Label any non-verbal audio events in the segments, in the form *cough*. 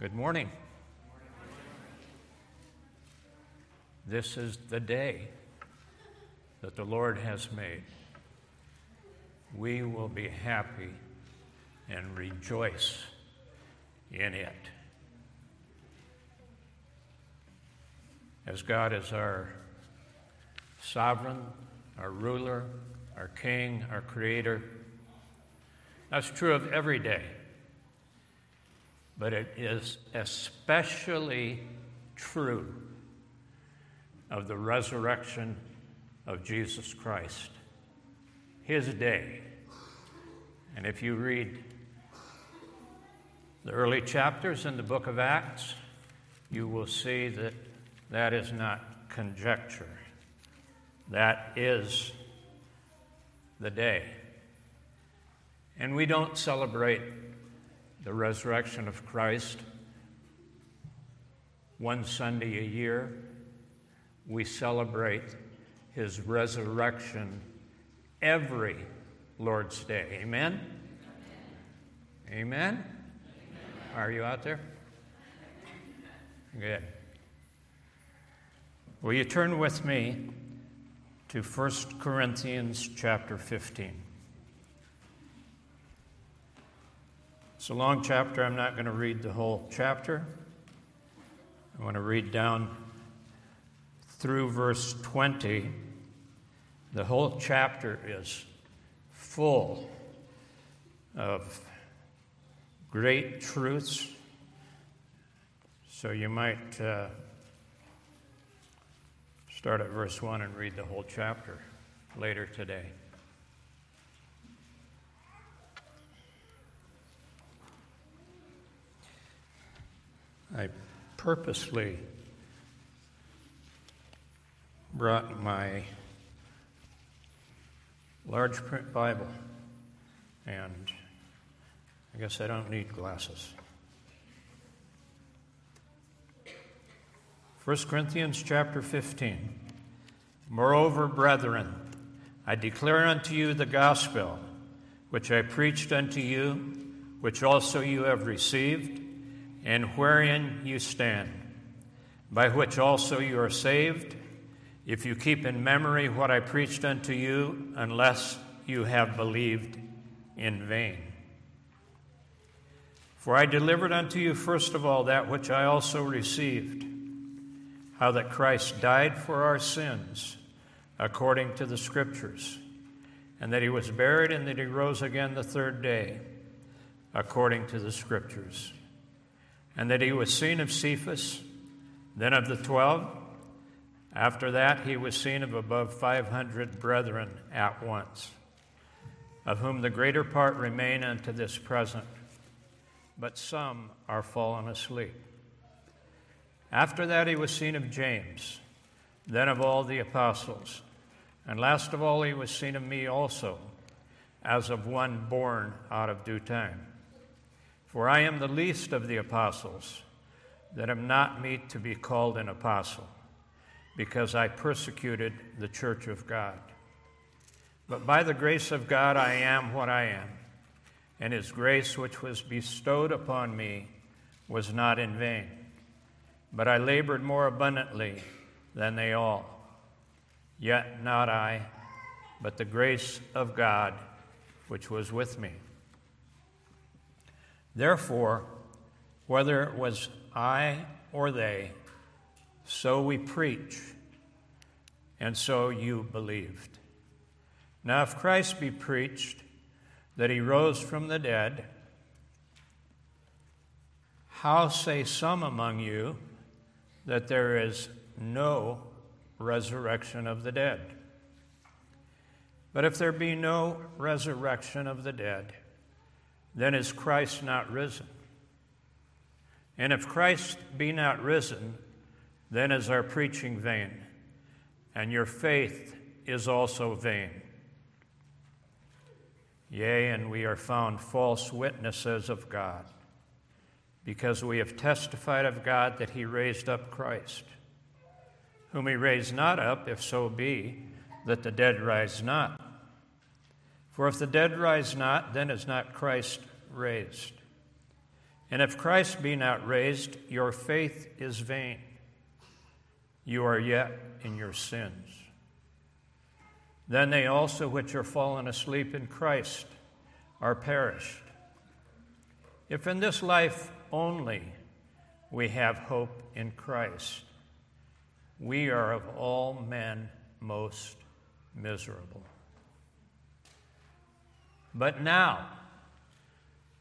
Good morning. This is the day that the Lord has made. We will be happy and rejoice in it. As God is our sovereign, our ruler, our king, our creator, that's true of every day. But it is especially true of the resurrection of Jesus Christ, his day. And if you read the early chapters in the book of Acts, you will see that that is not conjecture. That is the day. And we don't celebrate the resurrection of Christ one Sunday a year. We celebrate his resurrection every Lord's Day. Amen? Amen? Amen? Are you out there? Good. Will you turn with me to 1 Corinthians chapter 15? It's a long chapter. I'm not going to read the whole chapter. I want to read down through verse 20. The whole chapter is full of great truths. So you might uh, start at verse 1 and read the whole chapter later today. I purposely brought my large print Bible, and I guess I don't need glasses. 1 Corinthians chapter 15. Moreover, brethren, I declare unto you the gospel which I preached unto you, which also you have received and wherein you stand, by which also you are saved, if you keep in memory what I preached unto you, unless you have believed in vain. For I delivered unto you first of all that which I also received how that Christ died for our sins according to the Scriptures, and that he was buried, and that he rose again the third day according to the Scriptures and that he was seen of Cephas, then of the twelve. After that, he was seen of above 500 brethren at once, of whom the greater part remain unto this present, but some are fallen asleep. After that, he was seen of James, then of all the apostles. And last of all, he was seen of me also, as of one born out of due time. For I am the least of the apostles, that am not meet to be called an apostle, because I persecuted the church of God. But by the grace of God I am what I am, and his grace which was bestowed upon me was not in vain. But I labored more abundantly than they all. Yet not I, but the grace of God which was with me. Therefore, whether it was I or they, so we preach, and so you believed. Now, if Christ be preached that he rose from the dead, how say some among you that there is no resurrection of the dead? But if there be no resurrection of the dead, then is Christ not risen? And if Christ be not risen, then is our preaching vain, and your faith is also vain. Yea, and we are found false witnesses of God, because we have testified of God that He raised up Christ, whom He raised not up, if so be that the dead rise not. For if the dead rise not, then is not Christ raised. And if Christ be not raised, your faith is vain. You are yet in your sins. Then they also which are fallen asleep in Christ are perished. If in this life only we have hope in Christ, we are of all men most miserable. But now,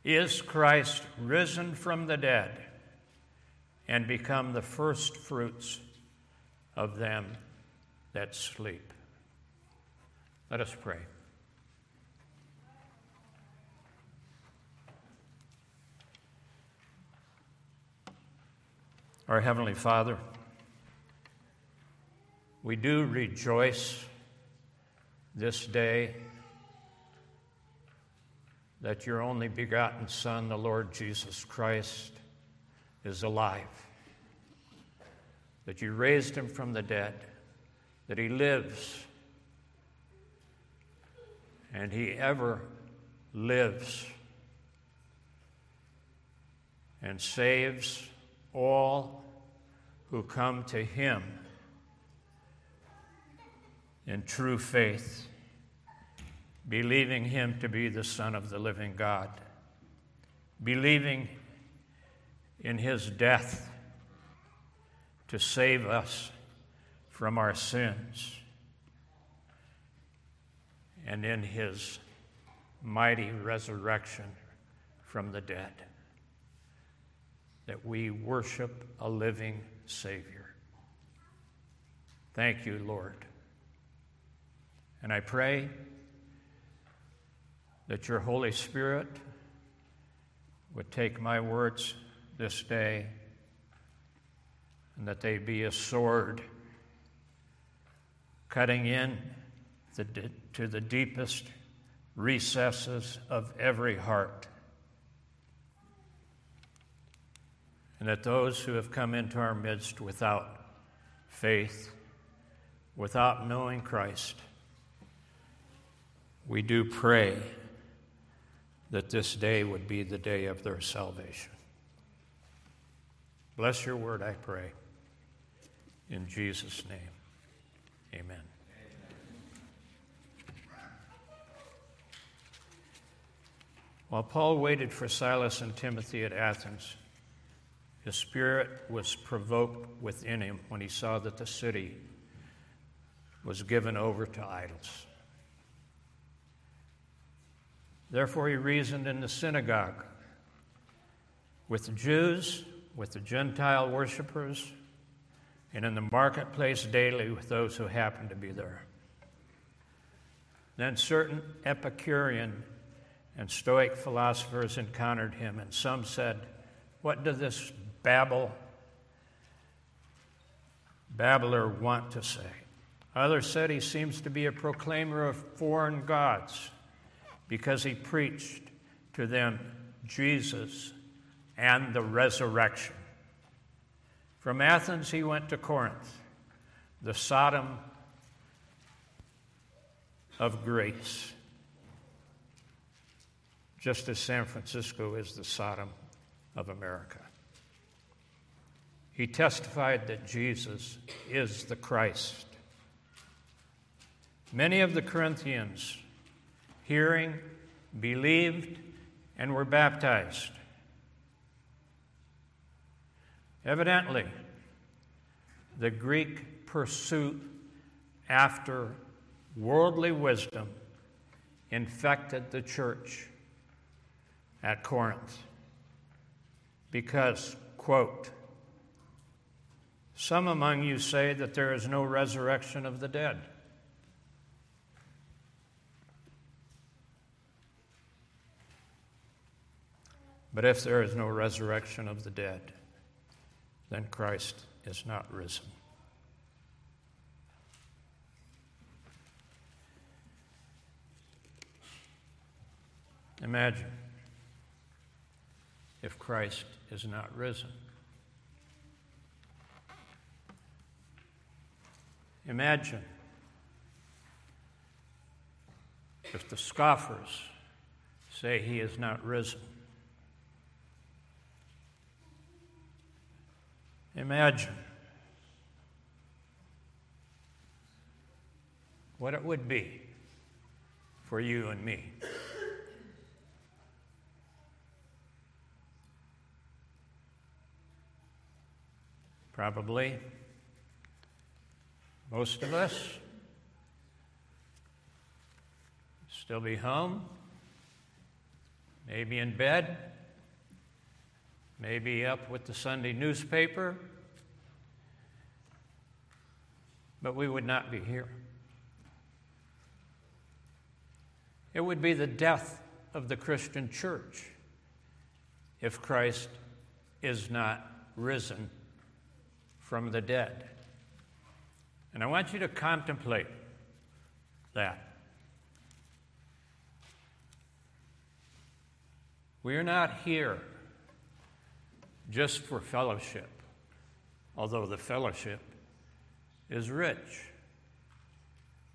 is Christ risen from the dead and become the first fruits of them that sleep? Let us pray. Our Heavenly Father, we do rejoice this day that your only begotten Son, the Lord Jesus Christ, is alive, that you raised him from the dead, that he lives, and he ever lives and saves all who come to him in true faith believing him to be the Son of the living God, believing in his death to save us from our sins, and in his mighty resurrection from the dead, that we worship a living Savior. Thank you, Lord. And I pray that your Holy Spirit would take my words this day and that they be a sword cutting in the, to the deepest recesses of every heart. And that those who have come into our midst without faith, without knowing Christ, we do pray that this day would be the day of their salvation. Bless your word, I pray. In Jesus' name, amen. While Paul waited for Silas and Timothy at Athens, his spirit was provoked within him when he saw that the city was given over to idols. Therefore, he reasoned in the synagogue with the Jews, with the Gentile worshippers, and in the marketplace daily with those who happened to be there. Then certain Epicurean and Stoic philosophers encountered him, and some said, What does this babble, babbler want to say? Others said he seems to be a proclaimer of foreign gods because he preached to them Jesus and the resurrection. From Athens, he went to Corinth, the Sodom of Greece, just as San Francisco is the Sodom of America. He testified that Jesus is the Christ. Many of the Corinthians hearing, believed, and were baptized. Evidently, the Greek pursuit after worldly wisdom infected the church at Corinth because, quote, some among you say that there is no resurrection of the dead. But if there is no resurrection of the dead, then Christ is not risen. Imagine if Christ is not risen. Imagine if the scoffers say he is not risen. Imagine what it would be for you and me. Probably most of us still be home, maybe in bed, maybe up with the Sunday newspaper, but we would not be here. It would be the death of the Christian church if Christ is not risen from the dead. And I want you to contemplate that. We are not here just for fellowship, although the fellowship is rich.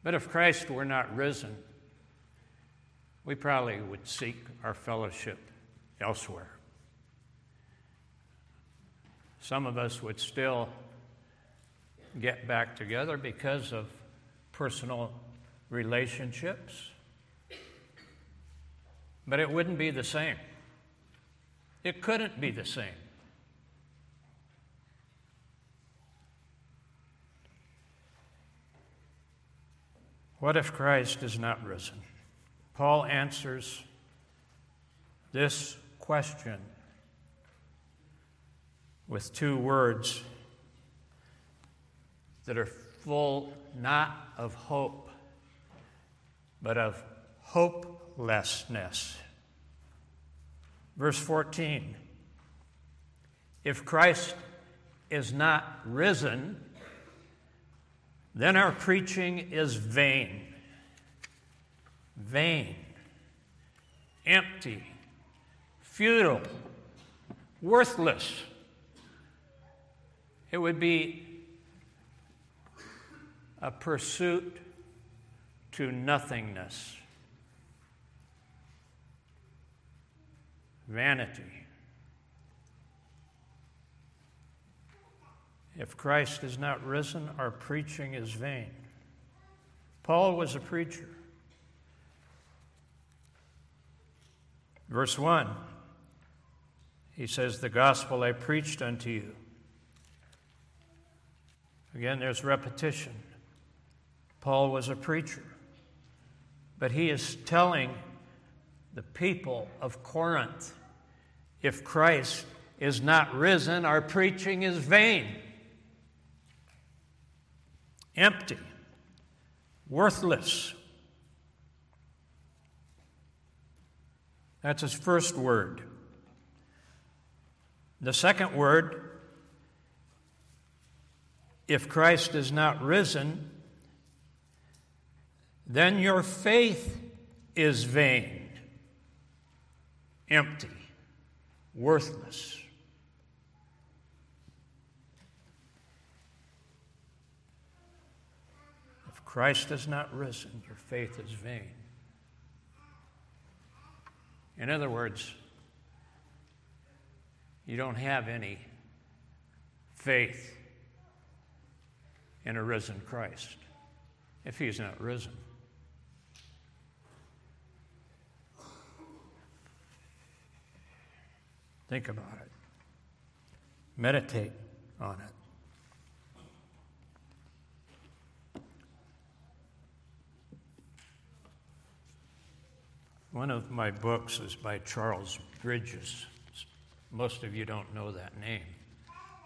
But if Christ were not risen, we probably would seek our fellowship elsewhere. Some of us would still get back together because of personal relationships. But it wouldn't be the same. It couldn't be the same. What if Christ is not risen? Paul answers this question with two words that are full not of hope, but of hopelessness. Verse 14 If Christ is not risen, then our preaching is vain. Vain, empty, futile, worthless. It would be a pursuit to nothingness, vanity. If Christ is not risen, our preaching is vain. Paul was a preacher. Verse 1, he says, The gospel I preached unto you. Again, there's repetition. Paul was a preacher. But he is telling the people of Corinth if Christ is not risen, our preaching is vain, empty, worthless. That's his first word. The second word, if Christ is not risen, then your faith is vain, empty, worthless. If Christ has not risen, your faith is vain. In other words, you don't have any faith in a risen Christ if he's not risen. Think about it. Meditate on it. One of my books is by Charles Bridges. Most of you don't know that name,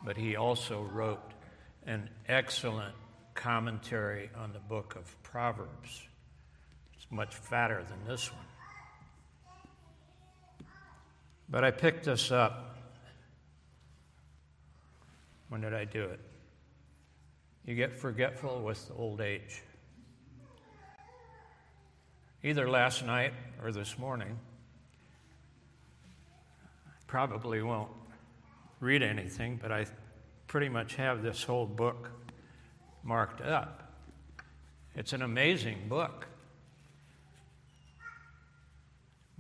but he also wrote an excellent commentary on the book of Proverbs. It's much fatter than this one. But I picked this up. When did I do it? You get forgetful with old age. Either last night or this morning. Probably won't read anything, but I pretty much have this whole book marked up. It's an amazing book.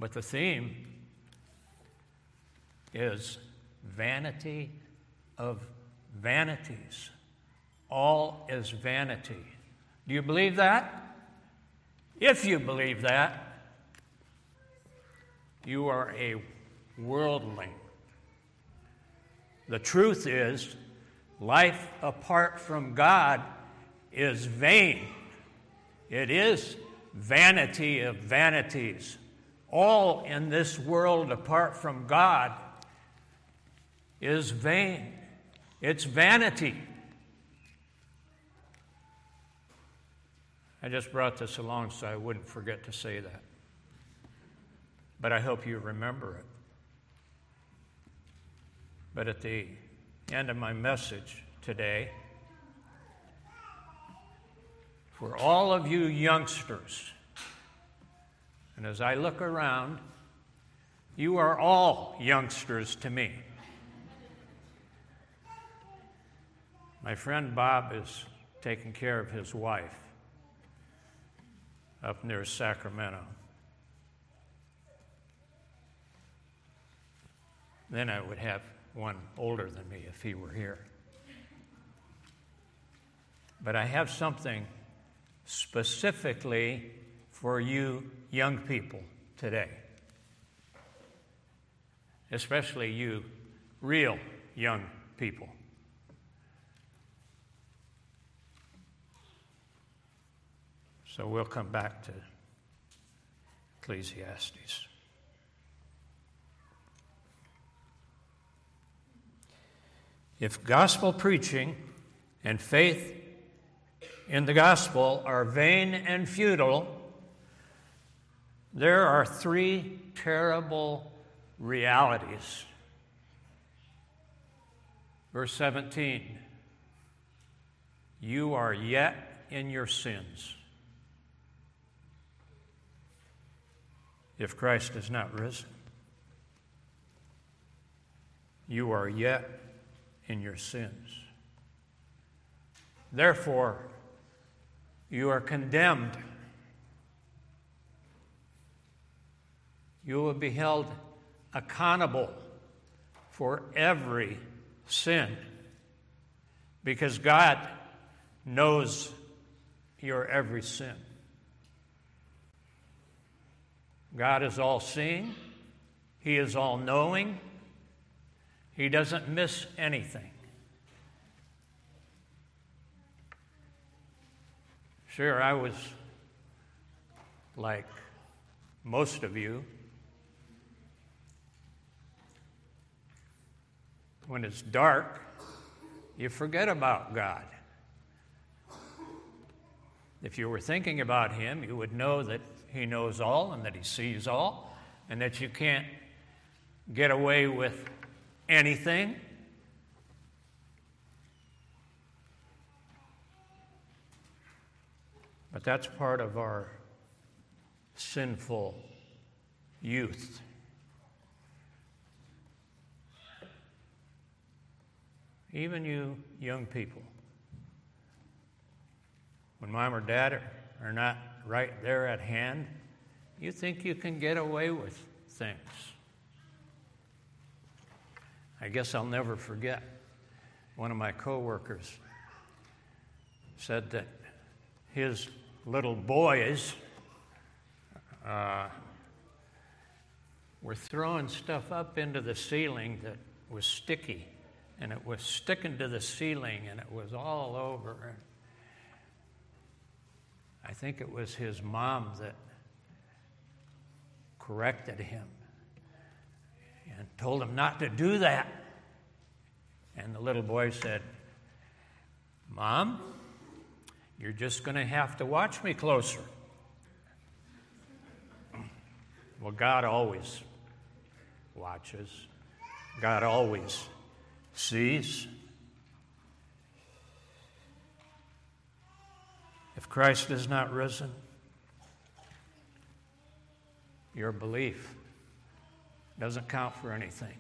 But the theme is vanity of vanities. All is vanity. Do you believe that? If you believe that, you are a worldling. The truth is, life apart from God is vain. It is vanity of vanities. All in this world apart from God is vain. It's vanity. I just brought this along so I wouldn't forget to say that. But I hope you remember it. But at the end of my message today, for all of you youngsters, and as I look around, you are all youngsters to me. My friend Bob is taking care of his wife up near Sacramento. Then I would have one older than me if he were here. But I have something specifically for you young people today, especially you real young people. So we'll come back to Ecclesiastes. If gospel preaching and faith in the gospel are vain and futile, there are three terrible realities. Verse 17 You are yet in your sins. If Christ is not risen, you are yet in your sins. Therefore, you are condemned. You will be held accountable for every sin because God knows your every sin. God is all seeing, He is all knowing, he doesn't miss anything. Sure, I was like most of you. When it's dark, you forget about God. If you were thinking about Him, you would know that He knows all and that He sees all, and that you can't get away with anything. But that's part of our sinful youth. Even you young people, when mom or dad are, not right there at hand, you think you can get away with things. I guess I'll never forget. One of my coworkers said that his little boys uh, were throwing stuff up into the ceiling that was sticky, and it was sticking to the ceiling, and it was all over. I think it was his mom that corrected him and told him not to do that. And the little boy said, Mom, you're just going to have to watch me closer. Well, God always watches, God always sees. Christ is not risen, your belief doesn't count for anything.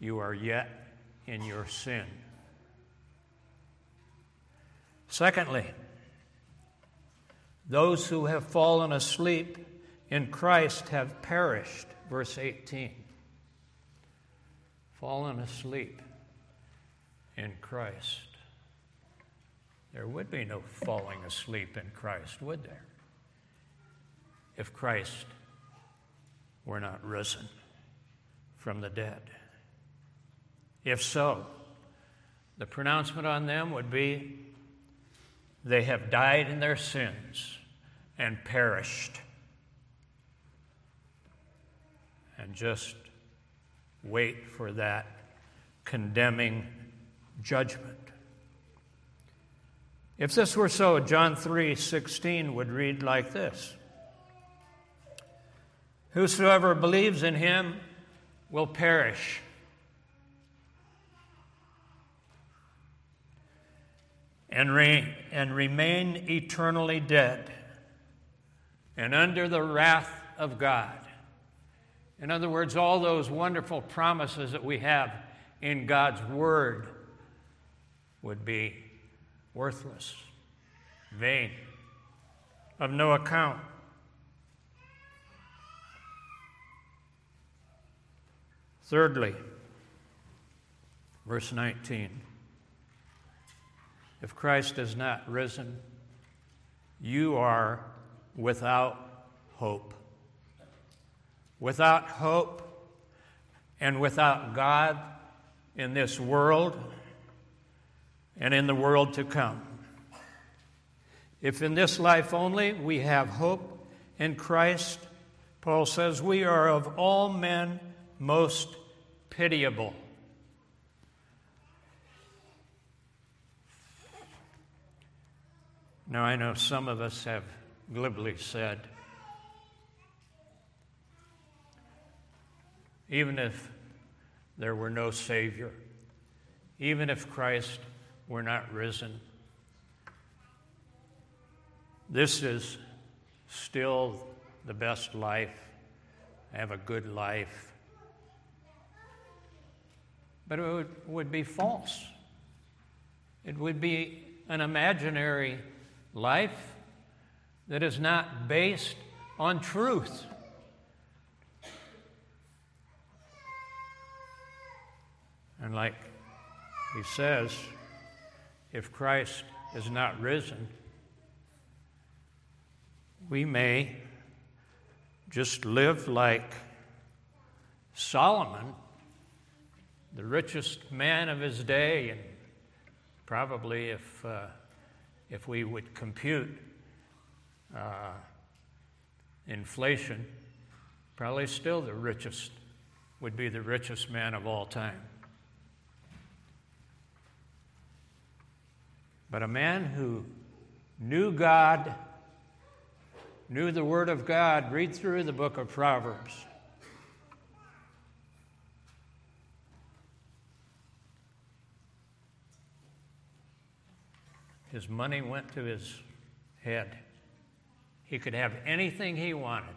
You are yet in your sin. Secondly, those who have fallen asleep in Christ have perished. Verse 18. Fallen asleep. in Christ. There would be no falling asleep in Christ, would there? If Christ were not risen from the dead. If so, the pronouncement on them would be they have died in their sins and perished. And just wait for that condemning judgment. If this were so, John 3 16 would read like this Whosoever believes in him will perish. And, re- and remain eternally dead and under the wrath of God. In other words, all those wonderful promises that we have in God's Word would be worthless, vain, of no account. Thirdly, verse 19 if Christ is not risen, you are without hope. Without hope and without God in this world and in the world to come. If in this life only we have hope in Christ, Paul says, we are of all men most pitiable. Now, I know some of us have glibly said, even if there were no Savior, even if Christ were not risen. This is still the best life. I have a good life. But it would, would be false. It would be an imaginary life that is not based on truth. And like he says, if Christ is not risen, we may just live like Solomon, the richest man of his day, and probably if, uh, if we would compute uh, inflation, probably still the richest, would be the richest man of all time. But a man who knew God, knew the Word of God, read through the book of Proverbs. His money went to his head. He could have anything he wanted.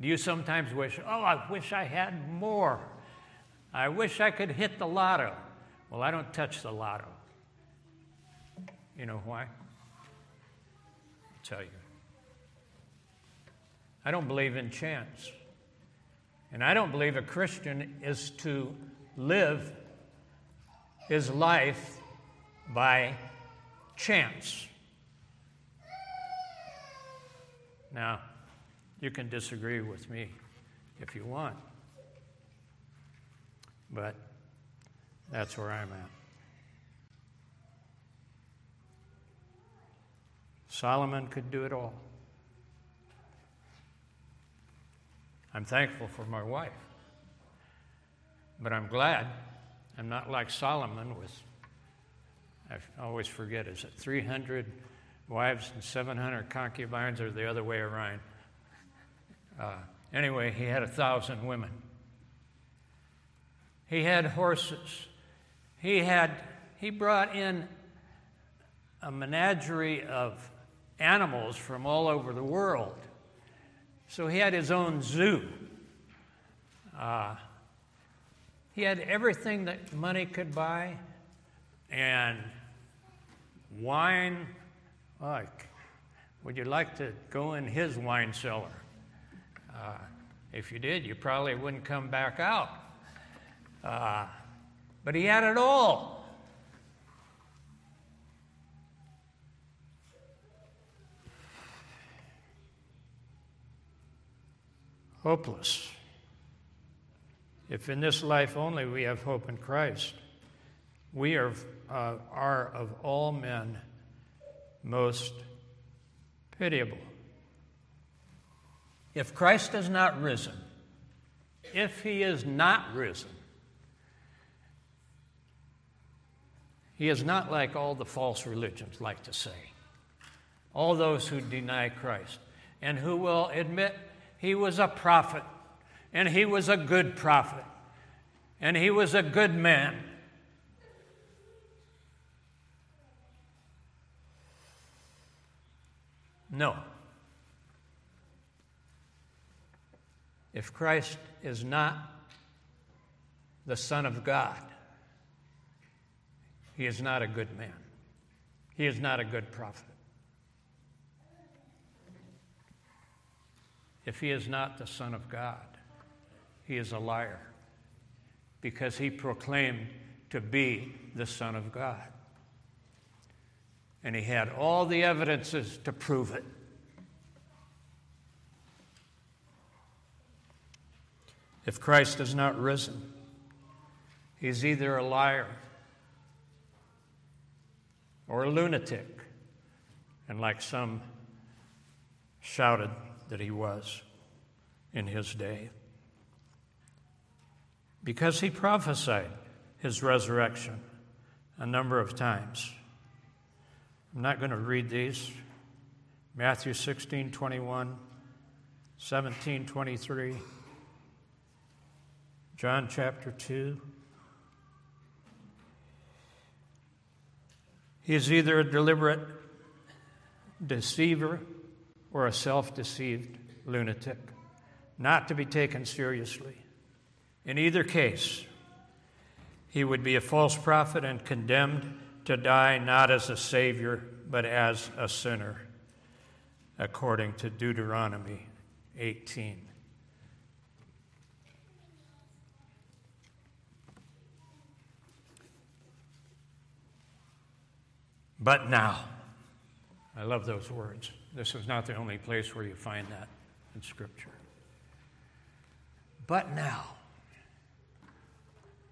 Do you sometimes wish, oh, I wish I had more? I wish I could hit the lotto. Well, I don't touch the lotto. You know why? I'll tell you. I don't believe in chance. And I don't believe a Christian is to live his life by chance. Now, you can disagree with me if you want, but that's where I'm at. Solomon could do it all. I'm thankful for my wife. But I'm glad I'm not like Solomon with, I always forget, is it 300 wives and 700 concubines or the other way around? Uh, anyway, he had a thousand women. He had horses. He had, he brought in a menagerie of animals from all over the world. So he had his own zoo. Uh, he had everything that money could buy and wine. Like, would you like to go in his wine cellar? Uh, if you did, you probably wouldn't come back out. Uh, but he had it all. Hopeless. If in this life only we have hope in Christ, we are, uh, are of all men most pitiable. If Christ has not risen, if he is not risen, he is not like all the false religions like to say. All those who deny Christ and who will admit he was a prophet and he was a good prophet and he was a good man. No. If Christ is not the Son of God, he is not a good man. He is not a good prophet. If he is not the Son of God, he is a liar because he proclaimed to be the Son of God. And he had all the evidences to prove it. If Christ has not risen, he's either a liar or a lunatic, and like some shouted that he was in his day. Because he prophesied his resurrection a number of times. I'm not going to read these. Matthew 16 21, 17 23. John chapter 2. He is either a deliberate deceiver or a self deceived lunatic, not to be taken seriously. In either case, he would be a false prophet and condemned to die not as a savior, but as a sinner, according to Deuteronomy 18. But now, I love those words. This is not the only place where you find that in Scripture. But now,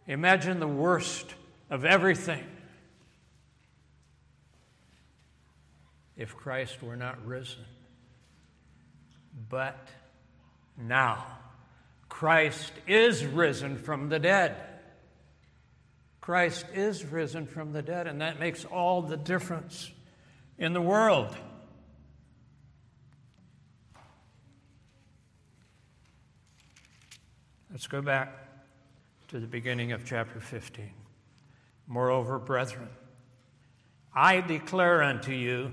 imagine the worst of everything. If Christ were not risen. But now, Christ is risen from the dead. Christ is risen from the dead, and that makes all the difference in the world. Let's go back to the beginning of chapter 15. Moreover, brethren, I declare unto you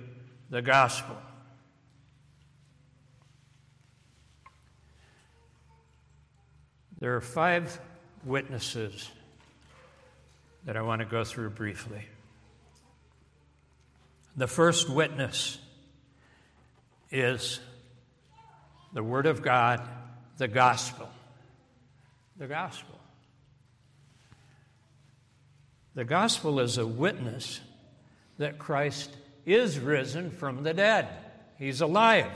the gospel. There are five witnesses that I want to go through briefly. The first witness is the Word of God, the gospel. The gospel. The gospel is a witness that Christ is risen from the dead, He's alive.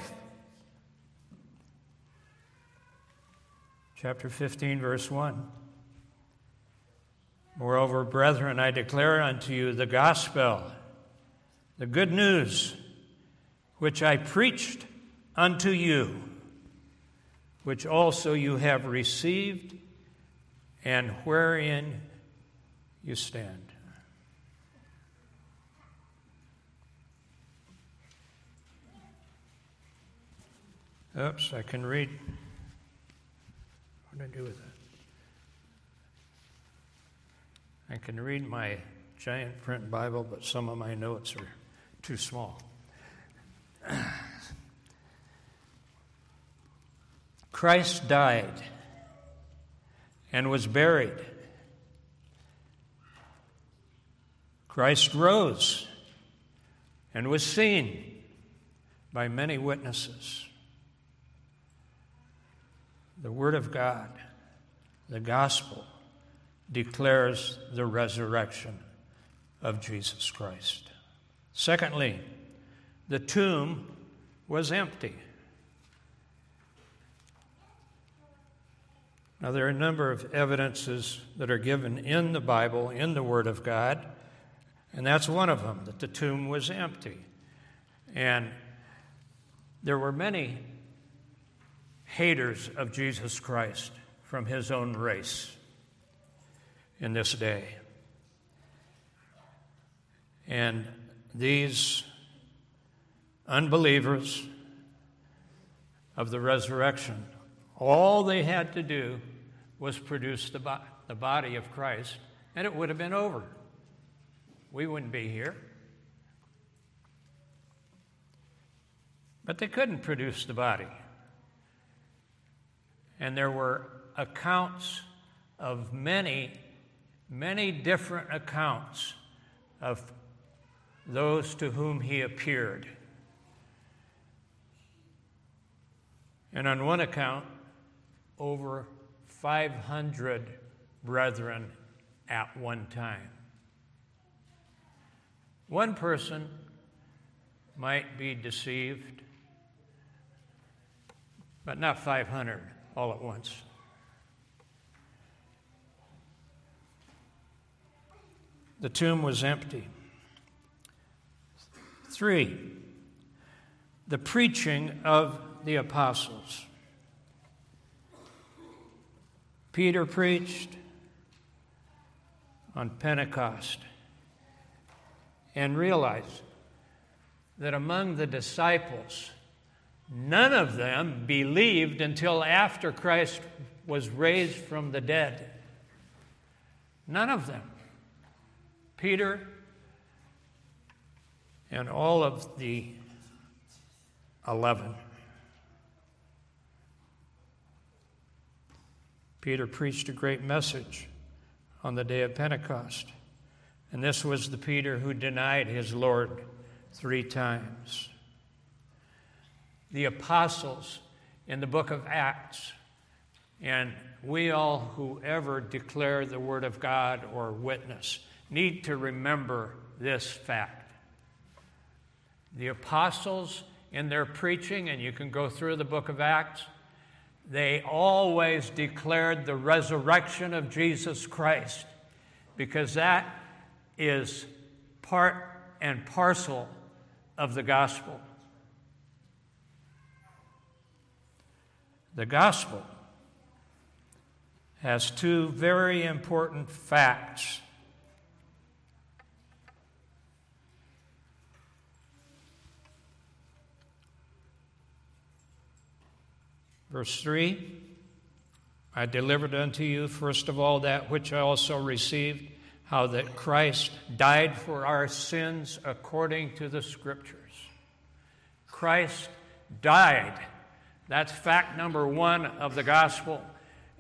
Chapter 15, verse 1. Moreover, brethren, I declare unto you the gospel, the good news, which I preached unto you, which also you have received, and wherein you stand. Oops, I can read. What do I do with that? I can read my giant print Bible, but some of my notes are too small. *clears throat* Christ died and was buried. Christ rose and was seen by many witnesses. The Word of God, the gospel, declares the resurrection of Jesus Christ. Secondly, the tomb was empty. Now, there are a number of evidences that are given in the Bible, in the Word of God, and that's one of them that the tomb was empty. And there were many haters of Jesus Christ from his own race in this day. And these unbelievers of the resurrection, all they had to do was produced the, the body of Christ, and it would have been over. We wouldn't be here. But they couldn't produce the body. And there were accounts of many, many different accounts of those to whom he appeared. And on one account, over 500 brethren at one time. One person might be deceived, but not 500 all at once. The tomb was empty. Three, the preaching of the apostles. Peter preached on Pentecost and realized that among the disciples, none of them believed until after Christ was raised from the dead. None of them. Peter and all of the 11. Peter preached a great message on the day of Pentecost. And this was the Peter who denied his Lord three times. The apostles in the book of Acts, and we all who ever declare the Word of God or witness need to remember this fact. The apostles in their preaching, and you can go through the book of Acts, they always declared the resurrection of Jesus Christ because that is part and parcel of the gospel. The gospel has two very important facts. Verse 3 I delivered unto you, first of all, that which I also received, how that Christ died for our sins according to the Scriptures. Christ died. That's fact number one of the gospel,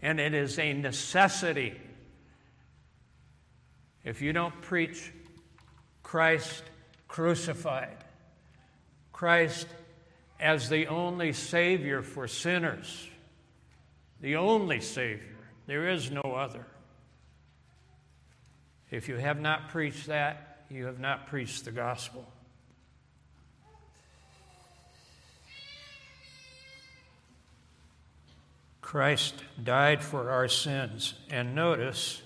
and it is a necessity. If you don't preach Christ crucified, Christ as the only Savior for sinners, the only Savior. There is no other. If you have not preached that, you have not preached the gospel. Christ died for our sins. And notice,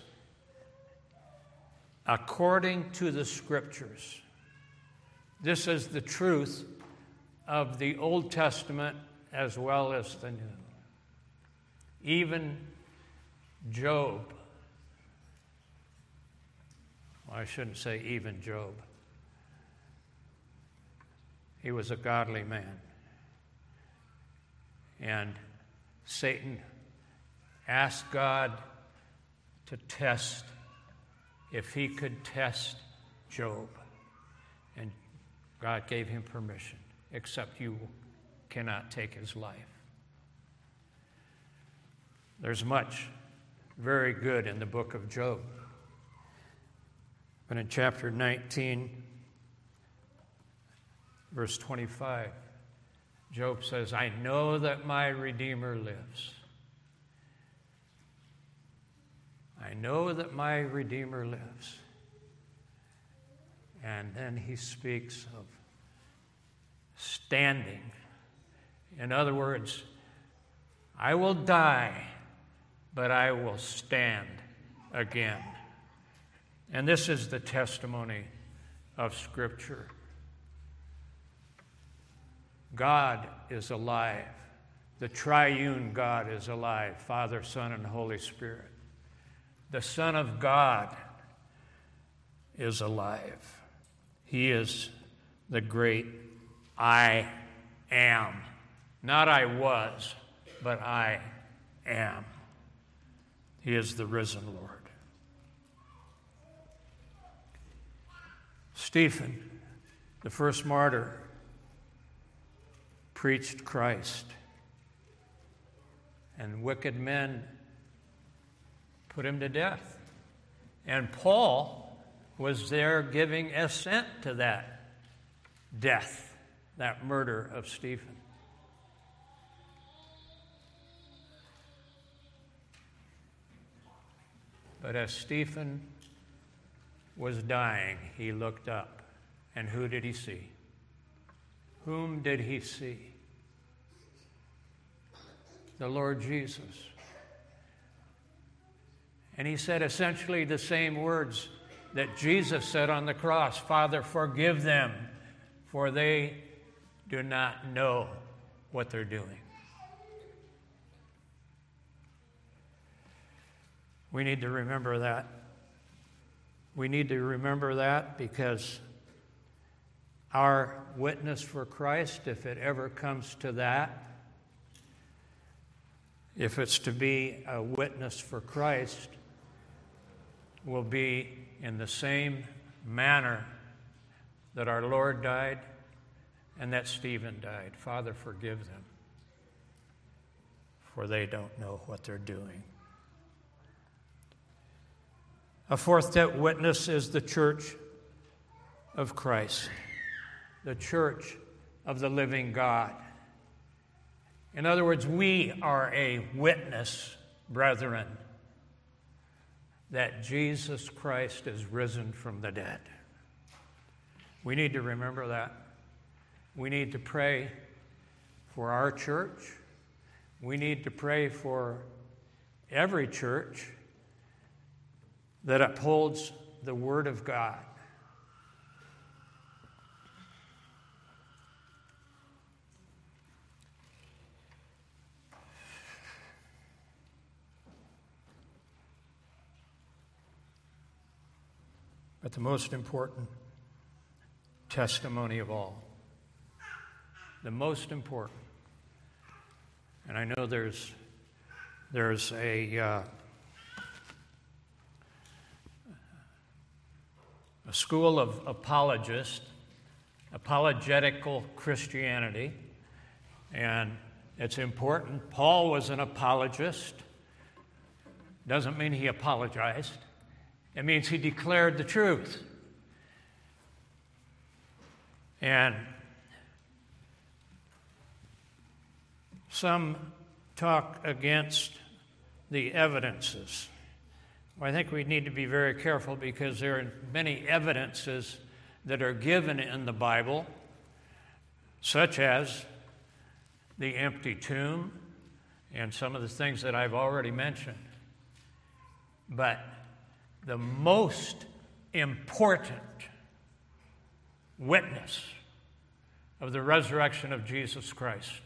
according to the scriptures. This is the truth of the Old Testament as well as the New. Even Job, well, I shouldn't say even Job, he was a godly man. And Satan asked God to test if he could test Job. And God gave him permission except you cannot take his life. There's much very good in the book of Job. But in chapter 19, verse 25, Job says, I know that my Redeemer lives. I know that my Redeemer lives. And then he speaks of standing. In other words, I will die, but I will stand again. And this is the testimony of Scripture God is alive. The triune God is alive Father, Son, and Holy Spirit. The Son of God is alive. He is the great I am. Not I was, but I am. He is the risen Lord. Stephen, the first martyr, preached Christ, and wicked men put him to death. And Paul was there giving assent to that death, that murder of Stephen. But as Stephen was dying, he looked up. And who did he see? Whom did he see? The Lord Jesus. And he said essentially the same words that Jesus said on the cross Father, forgive them, for they do not know what they're doing. We need to remember that. We need to remember that because our witness for Christ, if it ever comes to that, if it's to be a witness for Christ, will be in the same manner that our Lord died and that Stephen died. Father, forgive them, for they don't know what they're doing. A fourth witness is the church of Christ, the church of the living God. In other words, we are a witness, brethren, that Jesus Christ is risen from the dead. We need to remember that. We need to pray for our church. We need to pray for every church that upholds the Word of God. But the most important testimony of all, the most important, and I know there's, there's a, uh, a school of apologists, apologetical Christianity, and it's important. Paul was an apologist. Doesn't mean he apologized, it means he declared the truth. And some talk against the evidences. I think we need to be very careful because there are many evidences that are given in the Bible, such as the empty tomb and some of the things that I've already mentioned. But the most important witness of the resurrection of Jesus Christ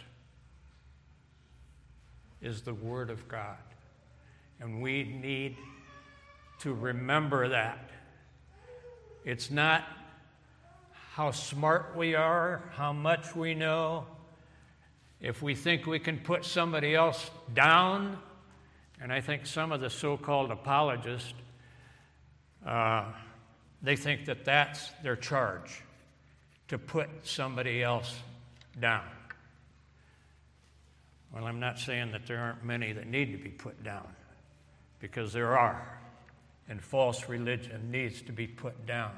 is the Word of God. And we need to remember that. It's not how smart we are, how much we know. If we think we can put somebody else down, and I think some of the so called apologists, uh, they think that that's their charge to put somebody else down. Well, I'm not saying that there aren't many that need to be put down, because there are and false religion needs to be put down.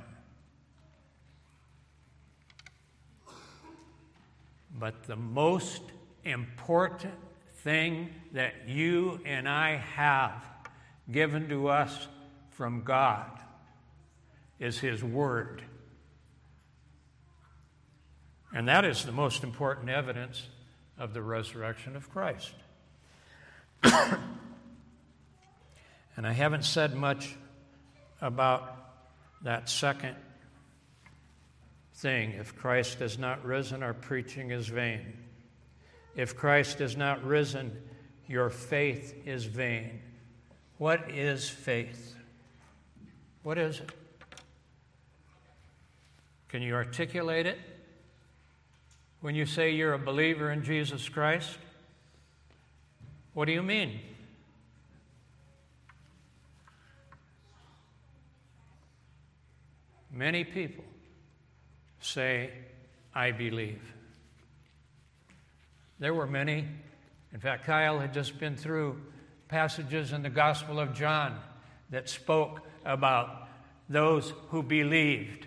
But the most important thing that you and I have given to us from God is His Word. And that is the most important evidence of the resurrection of Christ. *coughs* And I haven't said much about that second thing. If Christ has not risen, our preaching is vain. If Christ has not risen, your faith is vain. What is faith? What is it? Can you articulate it? When you say you're a believer in Jesus Christ, what do you mean? Many people say, I believe. There were many. In fact, Kyle had just been through passages in the Gospel of John that spoke about those who believed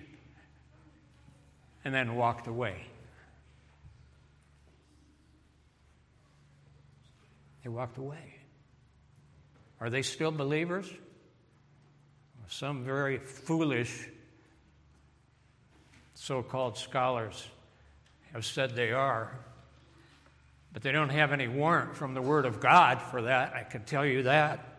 and then walked away. They walked away. Are they still believers? Some very foolish so called scholars have said they are, but they don't have any warrant from the Word of God for that, I can tell you that.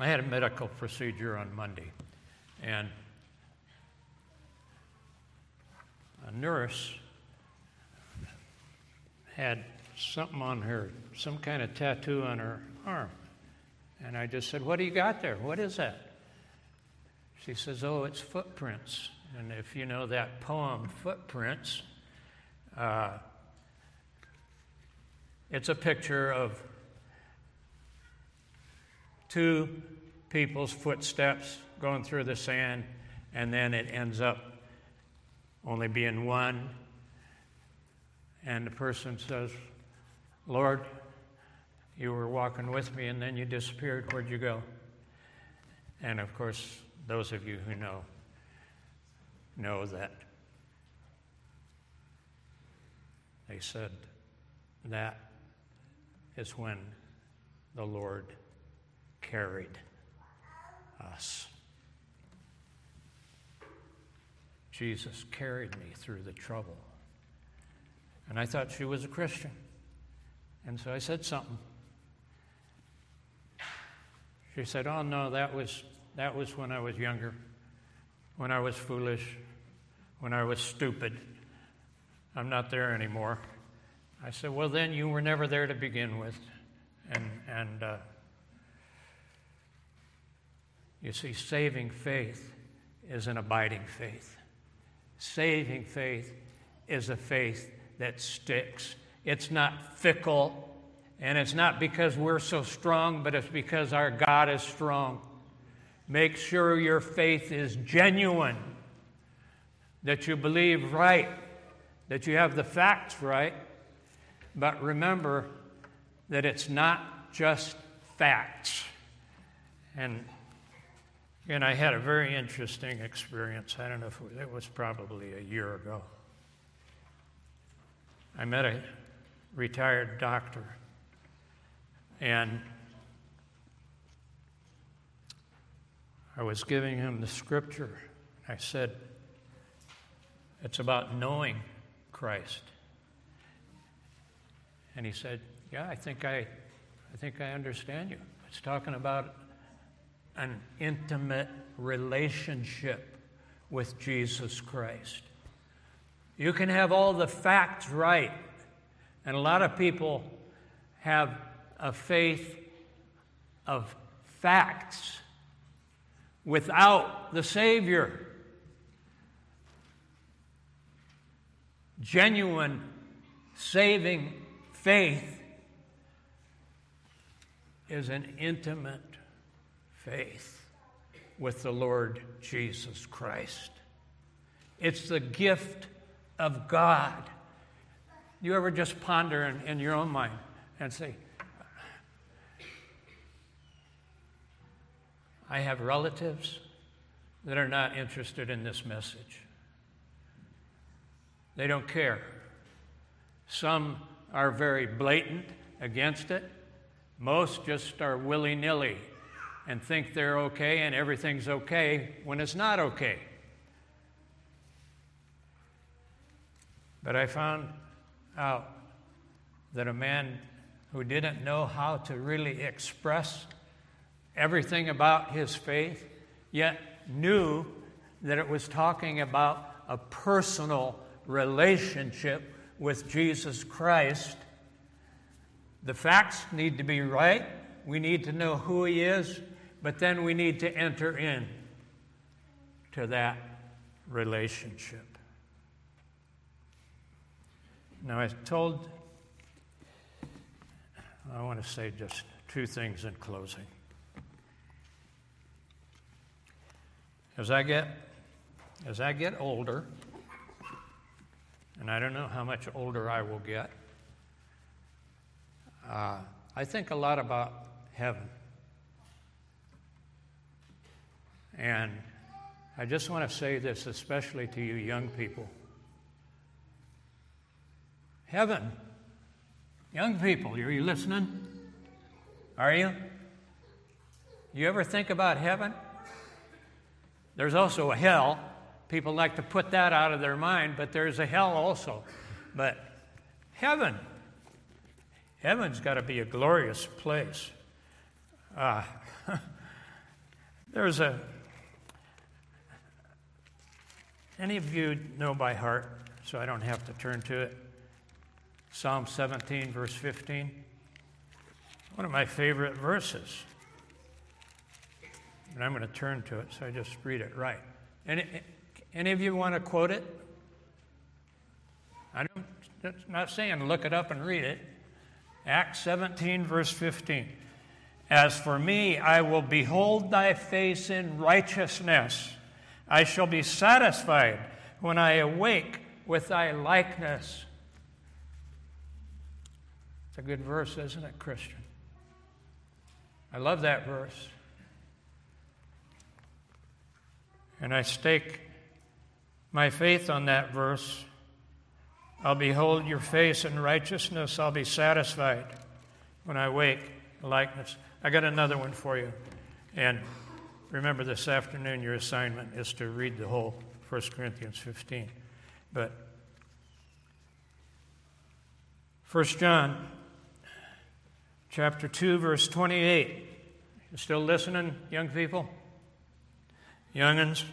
I had a medical procedure on Monday, and a nurse had something on her, some kind of tattoo on her arm. And I just said, What do you got there? What is that? She says, Oh, it's footprints. And if you know that poem, Footprints, uh, it's a picture of two people's footsteps going through the sand, and then it ends up only being one and the person says, Lord, you were walking with me and then you disappeared. Where'd you go? And of course, those of you who know know that they said that is when the Lord carried us. Jesus carried me through the trouble. And I thought she was a Christian. And so I said something. She said, Oh, no, that was, that was when I was younger, when I was foolish, when I was stupid. I'm not there anymore. I said, Well, then you were never there to begin with. And, and uh, you see, saving faith is an abiding faith. Saving faith is a faith that sticks. It's not fickle, and it's not because we're so strong, but it's because our God is strong. Make sure your faith is genuine, that you believe right, that you have the facts right. But remember that it's not just facts. And and I had a very interesting experience. I don't know if it was probably a year ago. I met a retired doctor, and I was giving him the scripture. I said, It's about knowing Christ. And he said, Yeah, I think I, I think I understand you. It's talking about an intimate relationship with Jesus Christ. You can have all the facts right. And a lot of people have a faith of facts without the Savior. Genuine saving faith is an intimate faith with the Lord Jesus Christ. It's the gift of God. You ever just ponder in, in your own mind and say, I have relatives that are not interested in this message. They don't care. Some are very blatant against it. Most just are willy nilly and think they're okay and everything's okay when it's not okay. But I found out that a man who didn't know how to really express everything about his faith, yet knew that it was talking about a personal relationship with Jesus Christ. The facts need to be right. We need to know who he is, but then we need to enter in to that relationship. Now, I told, I want to say just two things in closing. As I get, as I get older, and I don't know how much older I will get, uh, I think a lot about heaven. And I just want to say this, especially to you young people. Heaven. Young people, are you listening? Are you? You ever think about heaven? There's also a hell. People like to put that out of their mind, but there's a hell also. But heaven, heaven's got to be a glorious place. Uh, *laughs* there's a. Any of you know by heart, so I don't have to turn to it. Psalm 17, verse 15. One of my favorite verses. And I'm going to turn to it, so I just read it right. Any, any of you want to quote it? I'm not saying look it up and read it. Acts 17, verse 15. As for me, I will behold thy face in righteousness. I shall be satisfied when I awake with thy likeness. It's a good verse, isn't it, Christian? I love that verse. And I stake my faith on that verse. I'll behold your face in righteousness. I'll be satisfied when I wake likeness. I got another one for you. And remember this afternoon, your assignment is to read the whole 1 Corinthians 15. But 1 John chapter 2, verse 28. You still listening, young people? Youngins?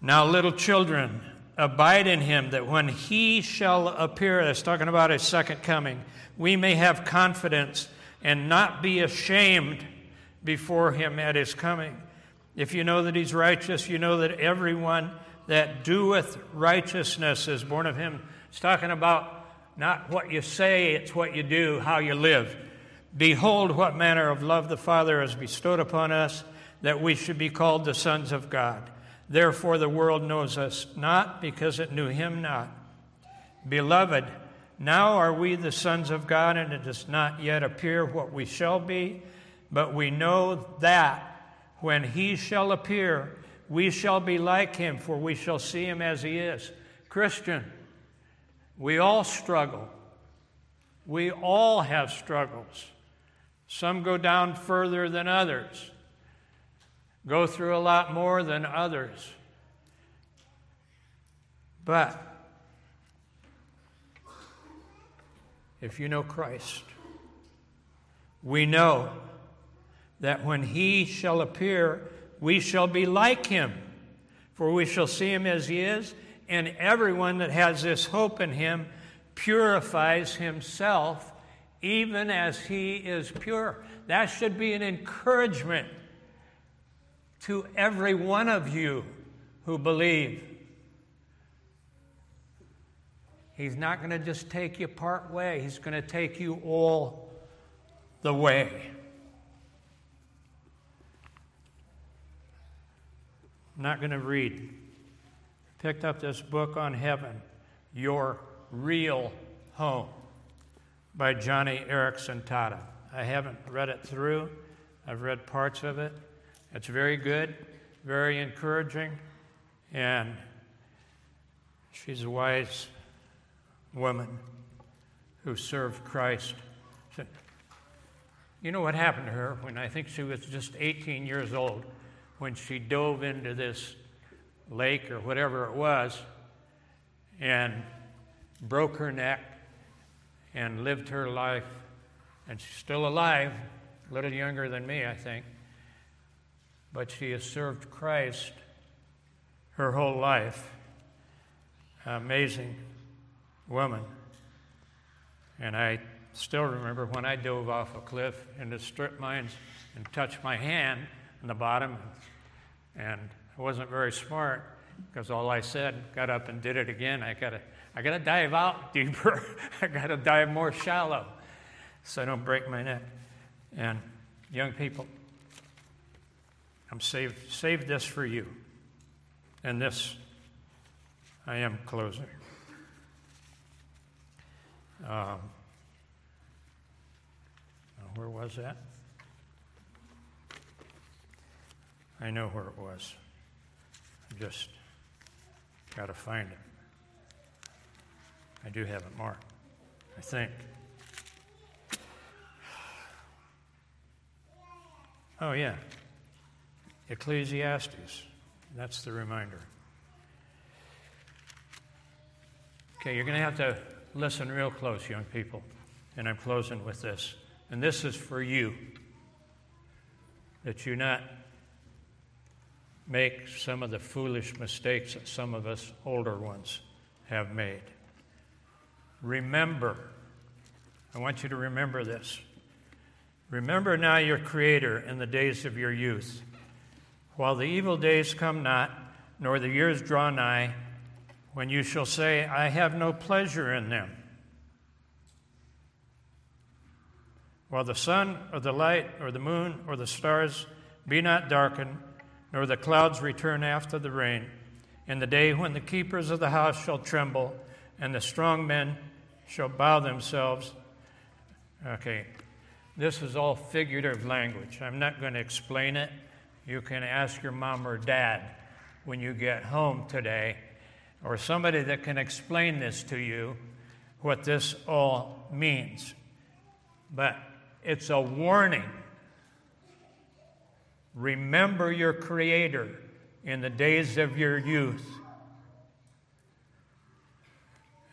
Now, little children, abide in him, that when he shall appear, that's talking about his second coming, we may have confidence and not be ashamed before him at his coming. If you know that he's righteous, you know that everyone that doeth righteousness is born of him. It's talking about not what you say, it's what you do, how you live. Behold, what manner of love the Father has bestowed upon us, that we should be called the sons of God. Therefore, the world knows us not because it knew him not. Beloved, now are we the sons of God, and it does not yet appear what we shall be, but we know that when he shall appear, we shall be like him, for we shall see him as he is. Christian, we all struggle. We all have struggles. Some go down further than others, go through a lot more than others. But if you know Christ, we know that when he shall appear, we shall be like him, for we shall see him as he is, and everyone that has this hope in him purifies himself even as he is pure. That should be an encouragement to every one of you who believe. He's not going to just take you part way, He's going to take you all the way. I'm not going to read picked up this book on heaven, Your Real Home, by Joni Eareckson Tada. I haven't read it through, I've read parts of it. It's very good, very encouraging, and she's a wise woman who served Christ. you know what happened to her when I think she was just 18 years old when she dove into this lake or whatever it was and broke her neck and lived her life. And she's still alive, a little younger than me, I think. But she has served Christ her whole life. Amazing woman. And I still remember when I dove off a cliff into strip mines and touched my hand on the bottom. And I wasn't very smart because all I said, got up and did it again. I gotta, I gotta dive out *laughs* deeper. I gotta dive more shallow so I don't break my neck. And young people, I'm saved, saved this for you. And this, I am closing. Um, where was that? I know where it was. I just got to find it. I do have it marked, I think. Oh, yeah. Ecclesiastes. That's the reminder. Okay, you're going to have to listen real close, young people. And I'm closing with this. And this is for you that you not make some of the foolish mistakes that some of us older ones have made. Remember, I want you to remember this. Remember now your Creator in the days of your youth, while the evil days come not, nor the years draw nigh, when you shall say, I have no pleasure in them. While the sun or the light or the moon or the stars be not darkened, nor the clouds return after the rain, in the day when the keepers of the house shall tremble, and the strong men shall bow themselves. Okay, this is all figurative language. I'm not going to explain it. You can ask your mom or dad when you get home today, or somebody that can explain this to you, what this all means. But it's a warning. Remember your Creator in the days of your youth.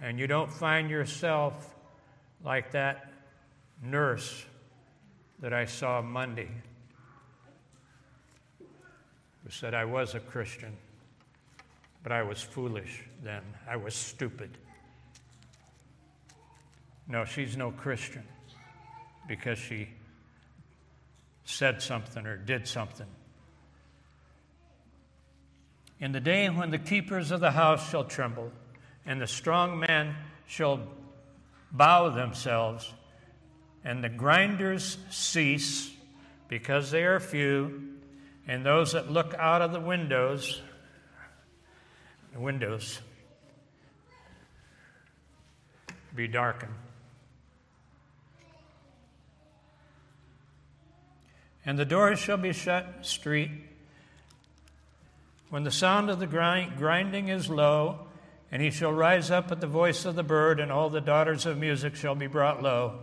And you don't find yourself like that nurse that I saw Monday who said, I was a Christian, but I was foolish then. I was stupid. No, she's no Christian because she said something or did something. In the day when the keepers of the house shall tremble, and the strong men shall bow themselves, and the grinders cease because they are few, and those that look out of the windows, the windows, be darkened. And the doors shall be shut street. When the sound of the grind, grinding is low, and he shall rise up at the voice of the bird, and all the daughters of music shall be brought low.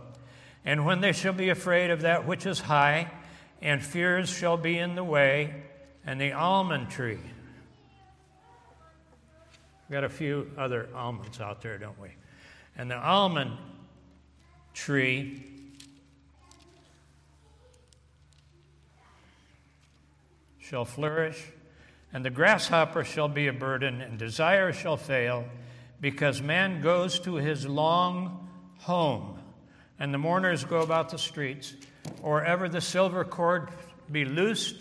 And when they shall be afraid of that which is high, and fears shall be in the way, and the almond tree. We've got a few other almonds out there, don't we? And the almond tree shall flourish, and the grasshopper shall be a burden, and desire shall fail, because man goes to his long home and the mourners go about the streets, or ever the silver cord be loosed,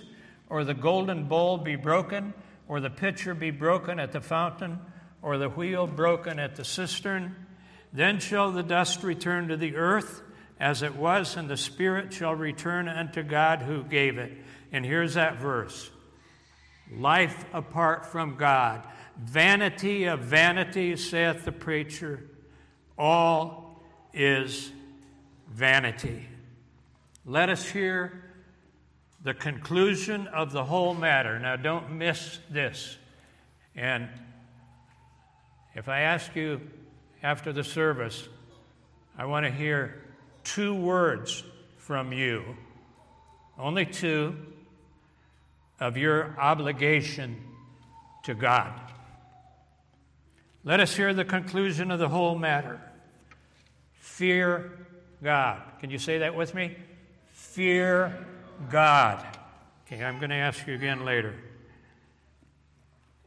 or the golden bowl be broken, or the pitcher be broken at the fountain, or the wheel broken at the cistern, then shall the dust return to the earth as it was, and the spirit shall return unto God who gave it. And here's that verse Life apart from God, vanity of vanities, saith the preacher, all is vanity. Let us hear the conclusion of the whole matter. Now, don't miss this. And if I ask you after the service, I want to hear two words from you, only two, of your obligation to God. Let us hear the conclusion of the whole matter. Fear God. Can you say that with me? Fear God. Okay, I'm going to ask you again later.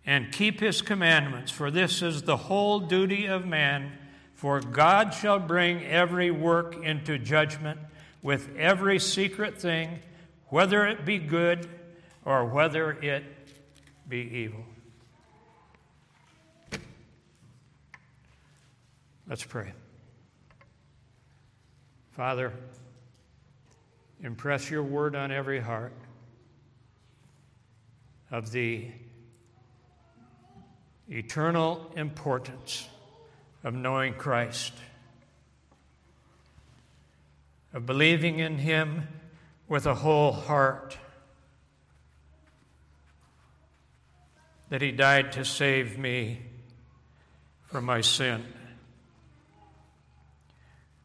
And keep his commandments, for this is the whole duty of man. For God shall bring every work into judgment with every secret thing, whether it be good or whether it be evil. Let's pray. Father, impress your word on every heart of the eternal importance of knowing Christ, of believing in Him with a whole heart, that He died to save me from my sin,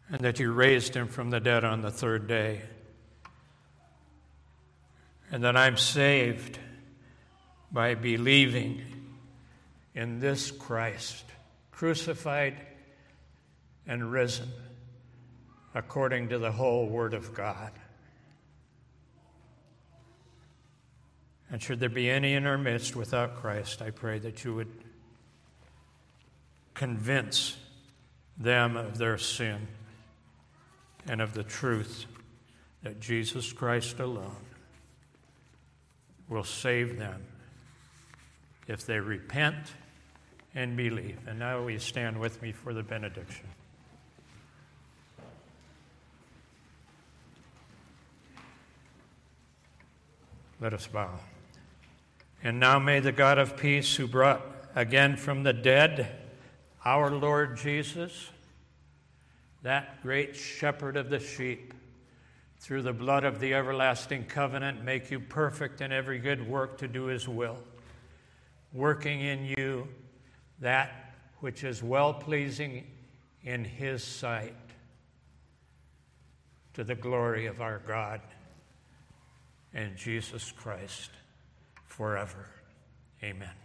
and that You raised Him from the dead on the third day, and that I'm saved by believing in this Christ, crucified and risen according to the whole Word of God. And should there be any in our midst without Christ, I pray that you would convince them of their sin and of the truth that Jesus Christ alone will save them if they repent and believe. And now will you stand with me for the benediction? Let us bow. And now may the God of peace, who brought again from the dead our Lord Jesus, that great shepherd of the sheep, through the blood of the everlasting covenant, make you perfect in every good work to do his will working in you that which is well pleasing in His sight to the glory of our God and Jesus Christ forever. Amen.